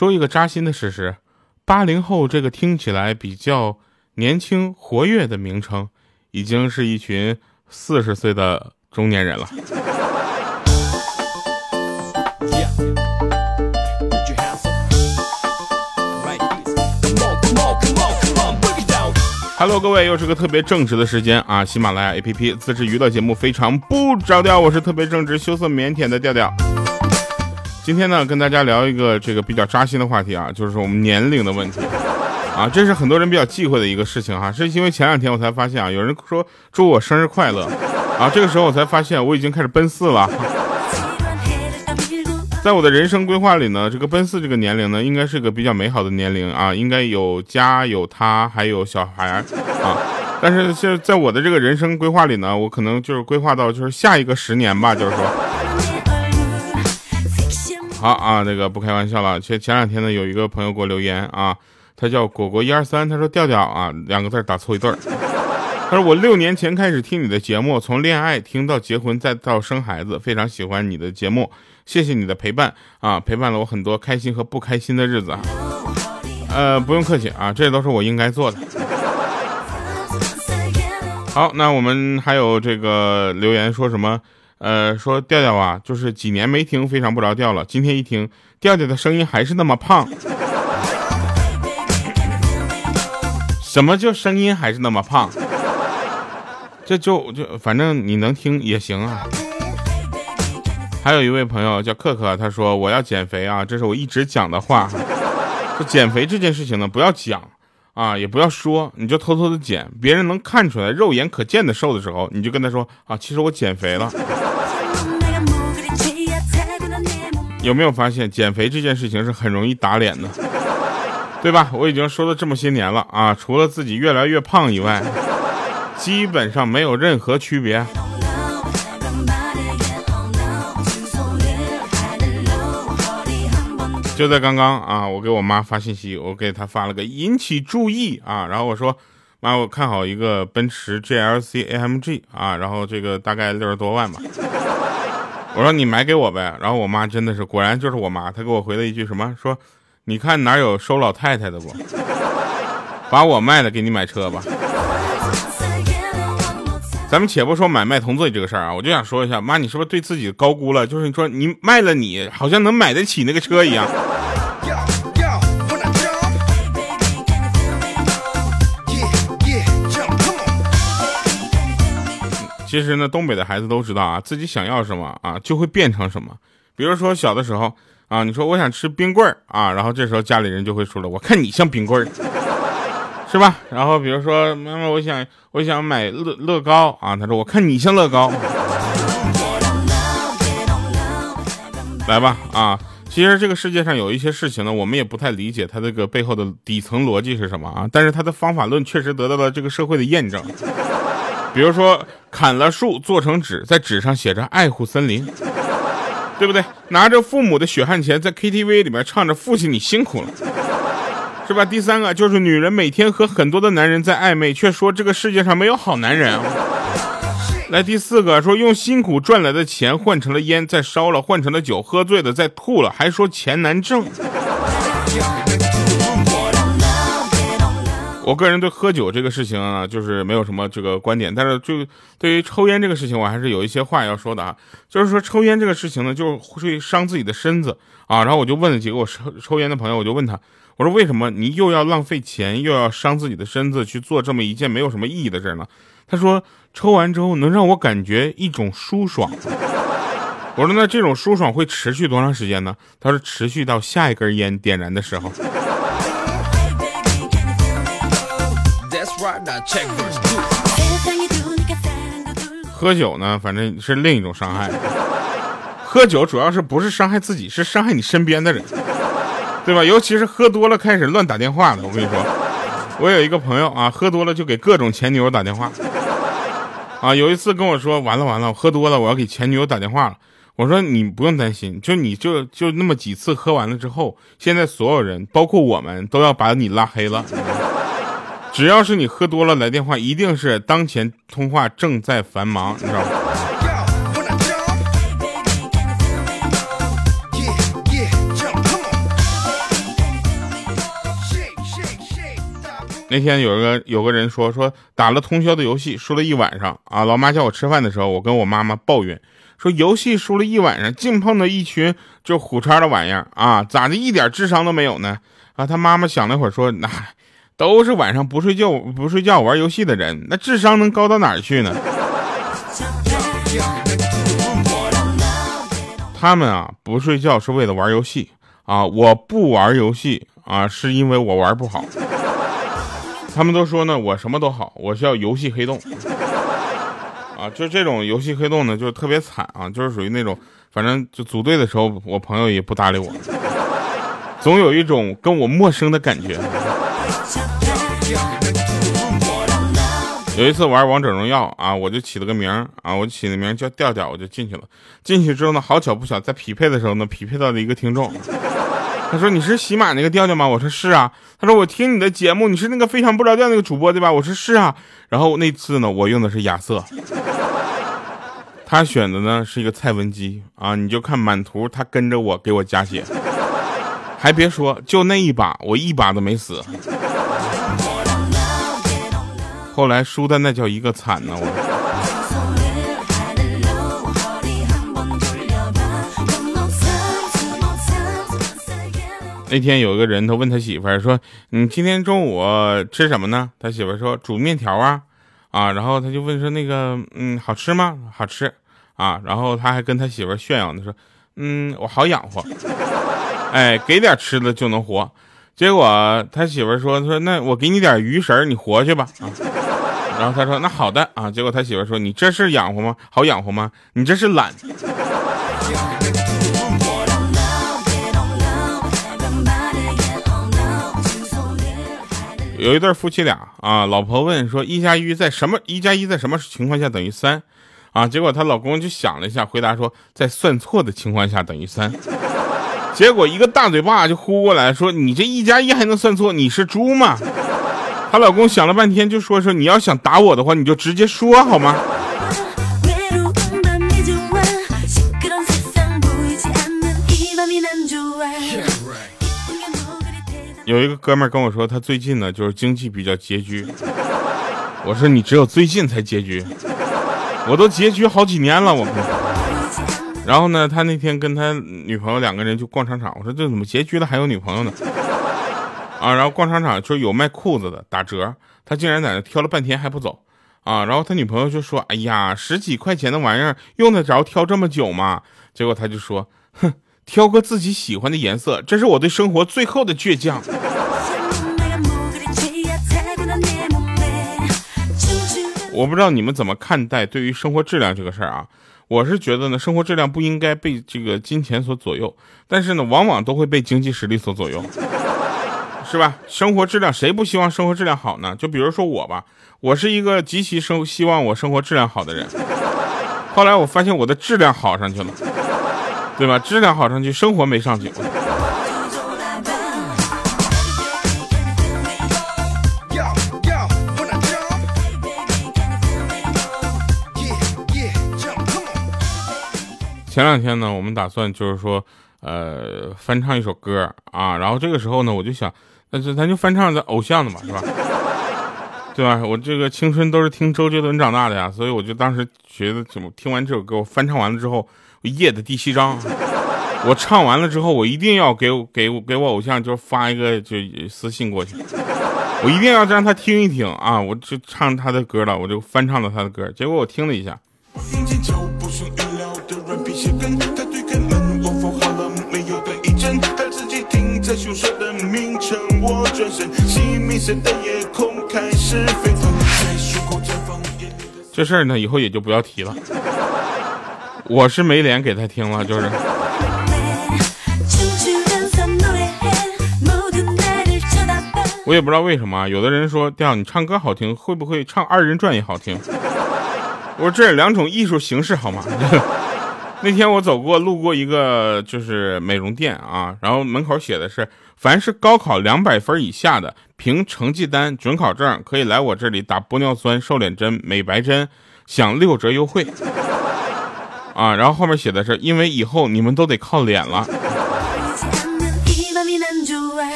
说一个扎心的事实：八零后这个听起来比较年轻活跃的名称，已经是一群四十岁的中年人了。Hello，各位，又是个特别正直的时间啊！喜马拉雅 APP 自制娱乐节目非常不着调，我是特别正直、羞涩腼腆的调调。今天呢，跟大家聊一个这个比较扎心的话题啊，就是我们年龄的问题啊，这是很多人比较忌讳的一个事情哈。是因为前两天我才发现啊，有人说祝我生日快乐啊，这个时候我才发现我已经开始奔四了。在我的人生规划里呢，这个奔四这个年龄呢，应该是个比较美好的年龄啊，应该有家有他还有小孩啊。但是现在我的这个人生规划里呢，我可能就是规划到就是下一个十年吧，就是说。好啊，这个不开玩笑了。前前两天呢，有一个朋友给我留言啊，他叫果果一二三，他说调调啊，两个字打错一对儿。他说我六年前开始听你的节目，从恋爱听到结婚再到生孩子，非常喜欢你的节目。谢谢你的陪伴啊，陪伴了我很多开心和不开心的日子啊。呃，不用客气啊，这都是我应该做的。好，那我们还有这个留言说什么？呃，说调调啊，就是几年没听，非常不着调了。今天一听，调调的声音还是那么胖。什么叫声音还是那么胖？这就就反正你能听也行啊。还有一位朋友叫克克，他说我要减肥啊，这是我一直讲的话。说减肥这件事情呢，不要讲啊，也不要说，你就偷偷的减，别人能看出来，肉眼可见的瘦的时候，你就跟他说啊，其实我减肥了。有没有发现减肥这件事情是很容易打脸的，对吧？我已经说了这么些年了啊，除了自己越来越胖以外，基本上没有任何区别。就在刚刚啊，我给我妈发信息，我给她发了个引起注意啊，然后我说妈，我看好一个奔驰 GLC AMG 啊，然后这个大概六十多万吧，我说你买给我呗，然后我妈真的是果然就是我妈，她给我回了一句什么，说你看哪有收老太太的不，把我卖了给你买车吧。咱们且不说买卖同罪这个事儿啊，我就想说一下，妈，你是不是对自己高估了？就是你说你卖了，你好像能买得起那个车一样。其实呢，东北的孩子都知道啊，自己想要什么啊，就会变成什么。比如说小的时候啊，你说我想吃冰棍儿啊，然后这时候家里人就会说了，我看你像冰棍儿。是吧？然后比如说，妈妈，我想我想买乐乐高啊。他说，我看你像乐高。来吧啊！其实这个世界上有一些事情呢，我们也不太理解它这个背后的底层逻辑是什么啊。但是它的方法论确实得到了这个社会的验证。比如说，砍了树做成纸，在纸上写着“爱护森林”，对不对？拿着父母的血汗钱，在 KTV 里面唱着“父亲你辛苦了”。是吧？第三个就是女人每天和很多的男人在暧昧，却说这个世界上没有好男人。来，第四个说用辛苦赚来的钱换成了烟，再烧了；换成了酒，喝醉了再吐了，还说钱难挣。我个人对喝酒这个事情啊，就是没有什么这个观点，但是就对于抽烟这个事情，我还是有一些话要说的啊。就是说抽烟这个事情呢，就会伤自己的身子啊。然后我就问了几个我抽抽烟的朋友，我就问他。我说为什么你又要浪费钱，又要伤自己的身子去做这么一件没有什么意义的事呢？他说抽完之后能让我感觉一种舒爽。我说那这种舒爽会持续多长时间呢？他说持续到下一根烟点燃的时候。喝酒呢，反正是另一种伤害。喝酒主要是不是伤害自己，是伤害你身边的人。对吧？尤其是喝多了开始乱打电话的，我跟你说，我有一个朋友啊，喝多了就给各种前女友打电话，啊，有一次跟我说，完了完了，我喝多了，我要给前女友打电话了。我说你不用担心，就你就就那么几次喝完了之后，现在所有人，包括我们，都要把你拉黑了。只要是你喝多了来电话一定是当前通话正在繁忙你知道吗？那天有一个有个人说说打了通宵的游戏输了一晚上啊老妈叫我吃饭的时候我跟我妈妈抱怨说游戏输了一晚上净碰到一群就虎叉的玩意儿啊咋的一点智商都没有呢？啊他妈妈想了会儿说那都是晚上不睡觉不睡觉玩游戏的人，那智商能高到哪儿去呢？他们啊不睡觉是为了玩游戏啊，我不玩游戏啊是因为我玩不好。他们都说呢，我什么都好，我叫游戏黑洞，啊，就这种游戏黑洞呢，就特别惨啊，就是属于那种，反正就组队的时候，我朋友也不搭理我，总有一种跟我陌生的感觉。有一次玩王者荣耀啊，我就起了个名啊，我起的名叫调调，我就进去了。进去之后呢，好巧不巧，在匹配的时候呢，匹配到了一个听众。他说：“你是喜马那个调调吗？”我说：“是啊。”他说：“我听你的节目，你是那个非常不着调那个主播对吧？”我说：“是啊。”然后那次呢，我用的是亚瑟，他选的呢是一个蔡文姬啊，你就看满图，他跟着我给我加血，还别说，就那一把，我一把都没死。后来输的那叫一个惨呢，我。那天有一个人，他问他媳妇儿说：“你今天中午吃什么呢？”他媳妇儿说：“煮面条啊，啊。”然后他就问说：“那个，嗯，好吃吗？好吃啊。”然后他还跟他媳妇儿炫耀，他说：“嗯，我好养活，哎，给点吃的就能活。”结果他媳妇儿说：“说那我给你点鱼食你活去吧。”啊。然后他说：“那好的啊。”结果他媳妇说：“你这是养活吗？好养活吗？你这是懒。”有一对夫妻俩啊，老婆问说：“一加一在什么？一加一在什么情况下等于三？”啊，结果她老公就想了一下，回答说：“在算错的情况下等于三。”结果一个大嘴巴就呼过来说：“你这一加一还能算错？你是猪吗？”她老公想了半天就说：“说你要想打我的话，你就直接说好吗？”有一个哥们跟我说，他最近呢就是经济比较拮据。我说你只有最近才拮据，我都拮据好几年了。我，然后呢，他那天跟他女朋友两个人就逛商场。我说这怎么拮据了还有女朋友呢？啊，然后逛商场就有卖裤子的打折，他竟然在那挑了半天还不走。啊，然后他女朋友就说：“哎呀，十几块钱的玩意儿用得着挑这么久吗？”结果他就说：“哼。”挑个自己喜欢的颜色，这是我对生活最后的倔强。我不知道你们怎么看待对于生活质量这个事儿啊？我是觉得呢，生活质量不应该被这个金钱所左右，但是呢，往往都会被经济实力所左右，是吧？生活质量谁不希望生活质量好呢？就比如说我吧，我是一个极其生希望我生活质量好的人，后来我发现我的质量好上去了。对吧？质量好上去，生活没上去。前两天呢，我们打算就是说，呃，翻唱一首歌啊。然后这个时候呢，我就想，那就咱就翻唱咱偶像的嘛，是吧？对吧？我这个青春都是听周杰伦长大的呀，所以我就当时觉得，怎么听完这首歌，我翻唱完了之后。我夜的第七章，我唱完了之后，我一定要给我给给我偶像就发一个就私信过去，我一定要让他听一听啊！我就唱他的歌了，我就翻唱了他的歌。结果我听了一下，这事儿呢，以后也就不要提了。我是没脸给他听了，就是。我也不知道为什么，有的人说调你唱歌好听，会不会唱二人转也好听？我说这两种艺术形式好吗？那天我走过路过一个就是美容店啊，然后门口写的是，凡是高考两百分以下的，凭成绩单、准考证可以来我这里打玻尿酸、瘦脸针、美白针，享六折优惠。啊，然后后面写的是，因为以后你们都得靠脸了。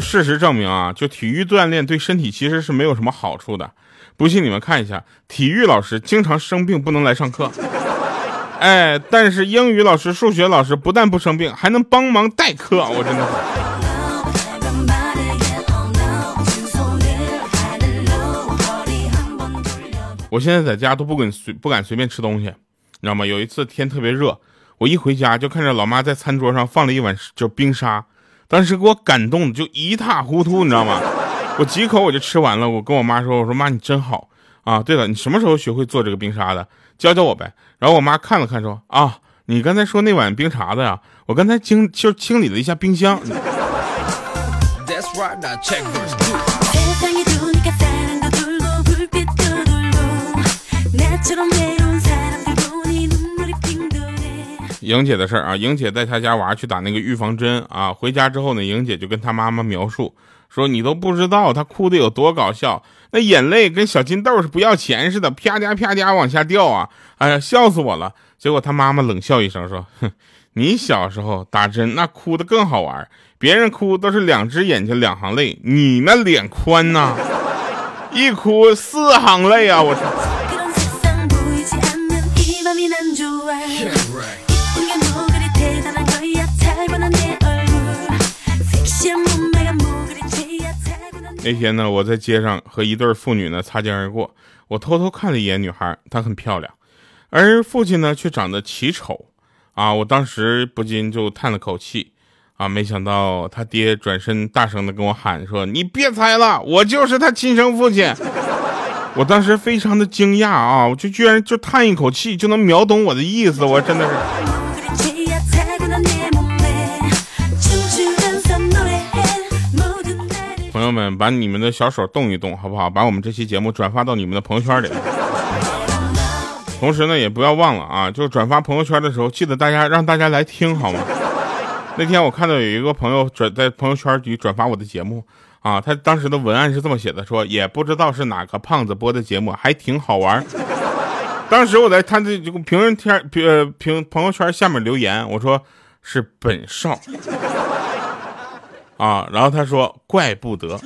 事实证明啊，就体育锻炼对身体其实是没有什么好处的。不信你们看一下，体育老师经常生病不能来上课，哎，但是英语老师、数学老师不但不生病，还能帮忙代课，我真的。我现在在家都不敢随不敢随便吃东西，你知道吗？有一次天特别热，我一回家就看着老妈在餐桌上放了一碗就冰沙。当时给我感动的就一塌糊涂，你知道吗？我几口我就吃完了。我跟我妈说：“我说妈，你真好啊！对了，你什么时候学会做这个冰沙的？教教我呗。”然后我妈看了看说：“啊，你刚才说那碗冰碴子呀？我刚才清就清理了一下冰箱。”莹姐的事儿啊，莹姐带她家娃去打那个预防针啊，回家之后呢，莹姐就跟她妈妈描述说：“你都不知道她哭的有多搞笑，那眼泪跟小金豆是不要钱似的，啪嗒啪嗒往下掉啊！哎呀，笑死我了。”结果她妈妈冷笑一声说：“哼，你小时候打针那哭的更好玩，别人哭都是两只眼睛两行泪，你那脸宽呐，一哭四行泪啊！我操！”那天呢，我在街上和一对父女呢擦肩而过，我偷偷看了一眼女孩，她很漂亮，而父亲呢却长得奇丑，啊，我当时不禁就叹了口气，啊，没想到他爹转身大声的跟我喊说：“你别猜了，我就是他亲生父亲。”我当时非常的惊讶啊，我就居然就叹一口气就能秒懂我的意思，我真的是。朋友们，把你们的小手动一动，好不好？把我们这期节目转发到你们的朋友圈里。同时呢，也不要忘了啊，就转发朋友圈的时候，记得大家让大家来听，好吗？那天我看到有一个朋友转在朋友圈里转发我的节目啊，他当时的文案是这么写的：说也不知道是哪个胖子播的节目，还挺好玩。当时我在他的这个评论天评评朋友圈下面留言，我说是本少。啊，然后他说怪不得。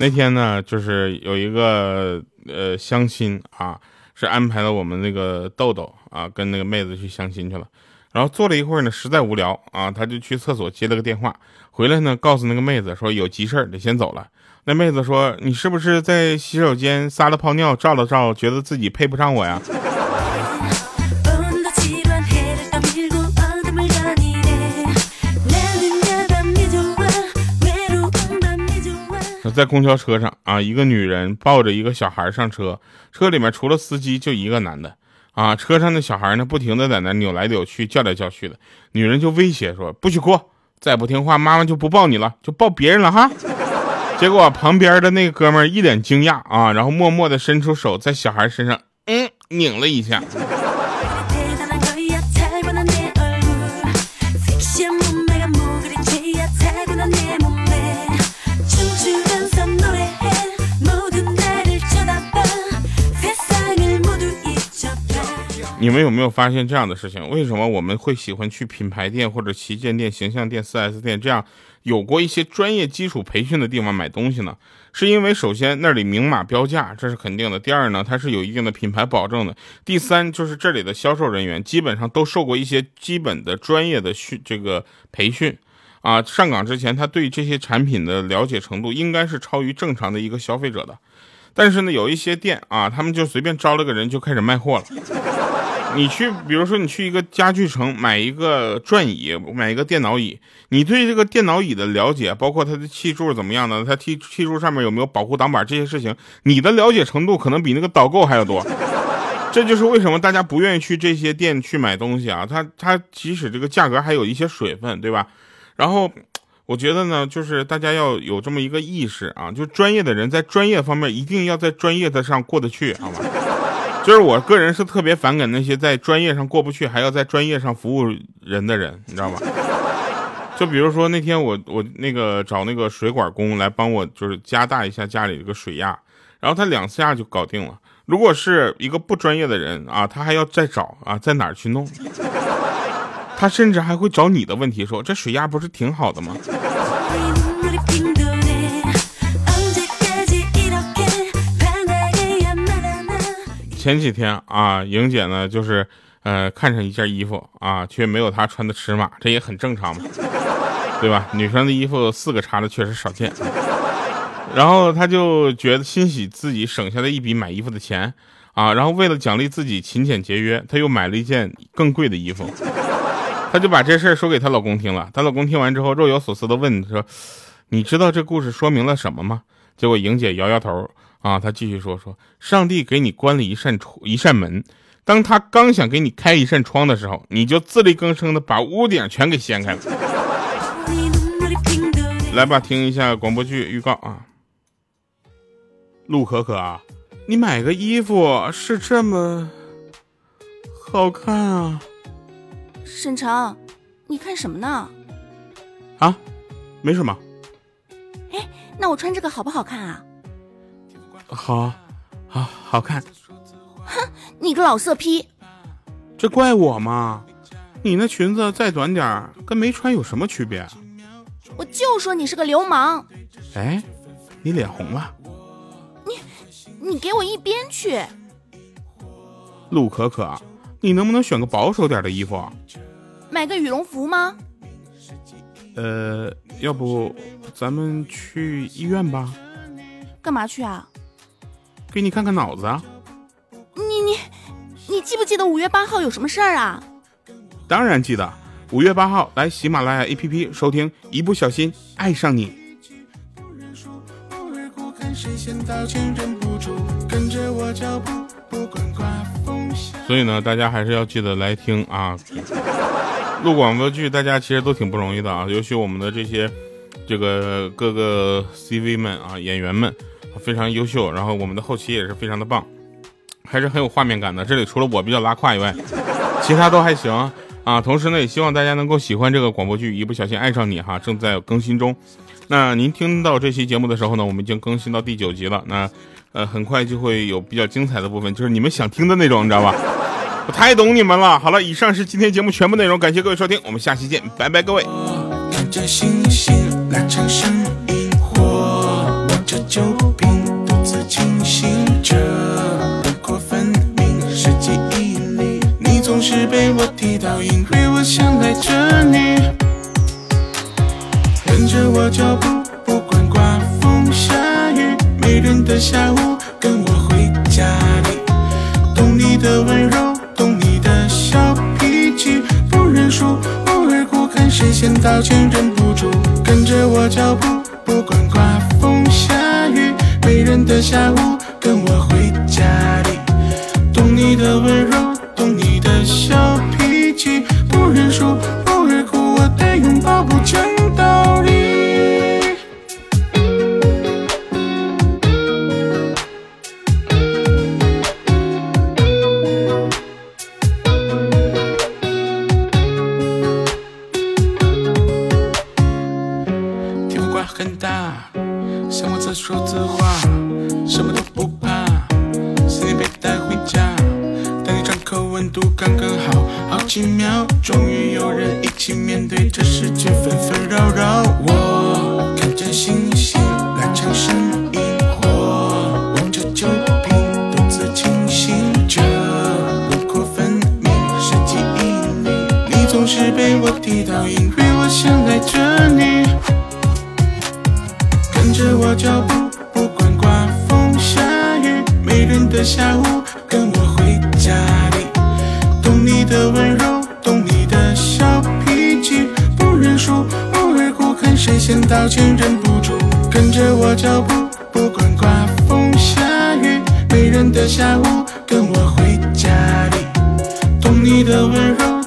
那天呢，就是有一个呃相亲啊，是安排了我们那个豆豆啊跟那个妹子去相亲去了。然后坐了一会儿呢，实在无聊啊，他就去厕所接了个电话，回来呢告诉那个妹子说有急事得先走了。那妹子说你是不是在洗手间撒了泡尿照了照，觉得自己配不上我呀？在公交车上啊，一个女人抱着一个小孩上车，车里面除了司机就一个男的啊。车上的小孩呢，不停的在那扭来扭去，叫来叫去的。女人就威胁说：“不许哭，再不听话，妈妈就不抱你了，就抱别人了哈。”结果旁边的那个哥们一脸惊讶啊，然后默默的伸出手在小孩身上嗯拧了一下。你们有没有发现这样的事情？为什么我们会喜欢去品牌店或者旗舰店、形象店、4S 店这样有过一些专业基础培训的地方买东西呢？是因为首先那里明码标价，这是肯定的；第二呢，它是有一定的品牌保证的；第三就是这里的销售人员基本上都受过一些基本的专业的训这个培训啊。上岗之前，他对这些产品的了解程度应该是超于正常的一个消费者的。但是呢，有一些店啊，他们就随便招了个人就开始卖货了。你去，比如说你去一个家具城买一个转椅，买一个电脑椅，你对这个电脑椅的了解，包括它的气柱怎么样的，它气气柱上面有没有保护挡板这些事情，你的了解程度可能比那个导购还要多。这就是为什么大家不愿意去这些店去买东西啊，它它即使这个价格还有一些水分，对吧？然后我觉得呢，就是大家要有这么一个意识啊，就专业的人在专业方面一定要在专业的上过得去，好吗？就是我个人是特别反感那些在专业上过不去，还要在专业上服务人的人，你知道吗？就比如说那天我我那个找那个水管工来帮我，就是加大一下家里这个水压，然后他两下就搞定了。如果是一个不专业的人啊，他还要再找啊，在哪儿去弄？他甚至还会找你的问题，说这水压不是挺好的吗？前几天啊，莹姐呢就是，呃，看上一件衣服啊，却没有她穿的尺码，这也很正常嘛，对吧？女生的衣服四个叉的确实少见。然后她就觉得欣喜自己省下了一笔买衣服的钱啊，然后为了奖励自己勤俭节约，她又买了一件更贵的衣服。她就把这事儿说给她老公听了，她老公听完之后若有所思的问说：“你知道这故事说明了什么吗？”结果莹姐摇摇头。啊，他继续说说，上帝给你关了一扇窗一扇门，当他刚想给你开一扇窗的时候，你就自力更生的把屋顶全给掀开了。来吧，听一下广播剧预告啊。陆可可啊，你买个衣服是这么好看啊？沈城，你看什么呢？啊，没什么。哎，那我穿这个好不好看啊？好，好好看。哼，你个老色批！这怪我吗？你那裙子再短点跟没穿有什么区别？我就说你是个流氓！哎，你脸红了。你，你给我一边去！陆可可，你能不能选个保守点的衣服？买个羽绒服吗？呃，要不咱们去医院吧？干嘛去啊？给你看看脑子啊！你你你记不记得五月八号有什么事儿啊？当然记得，五月八号来喜马拉雅 APP 收听《一不小心爱上你》。所以呢，大家还是要记得来听啊！录广播剧，大家其实都挺不容易的啊，尤其我们的这些这个各个 CV 们啊，演员们。非常优秀，然后我们的后期也是非常的棒，还是很有画面感的。这里除了我比较拉胯以外，其他都还行啊。同时呢，也希望大家能够喜欢这个广播剧《一不小心爱上你》哈，正在更新中。那您听到这期节目的时候呢，我们已经更新到第九集了。那呃，很快就会有比较精彩的部分，就是你们想听的那种，你知道吧？我太懂你们了。好了，以上是今天节目全部内容，感谢各位收听，我们下期见，拜拜，各位。酒瓶独自清醒着，不过分明是记忆里，你总是被我踢到银。我提到，因为我想爱着你。跟着我脚步，不管刮风下雨，没人的下午，跟我回家里。懂你的温柔，懂你的小脾气，不认输，偶尔哭，看谁先道歉，忍不住。跟着我脚步，不管刮风下雨，没人的下午，跟我回家里。懂你的温柔，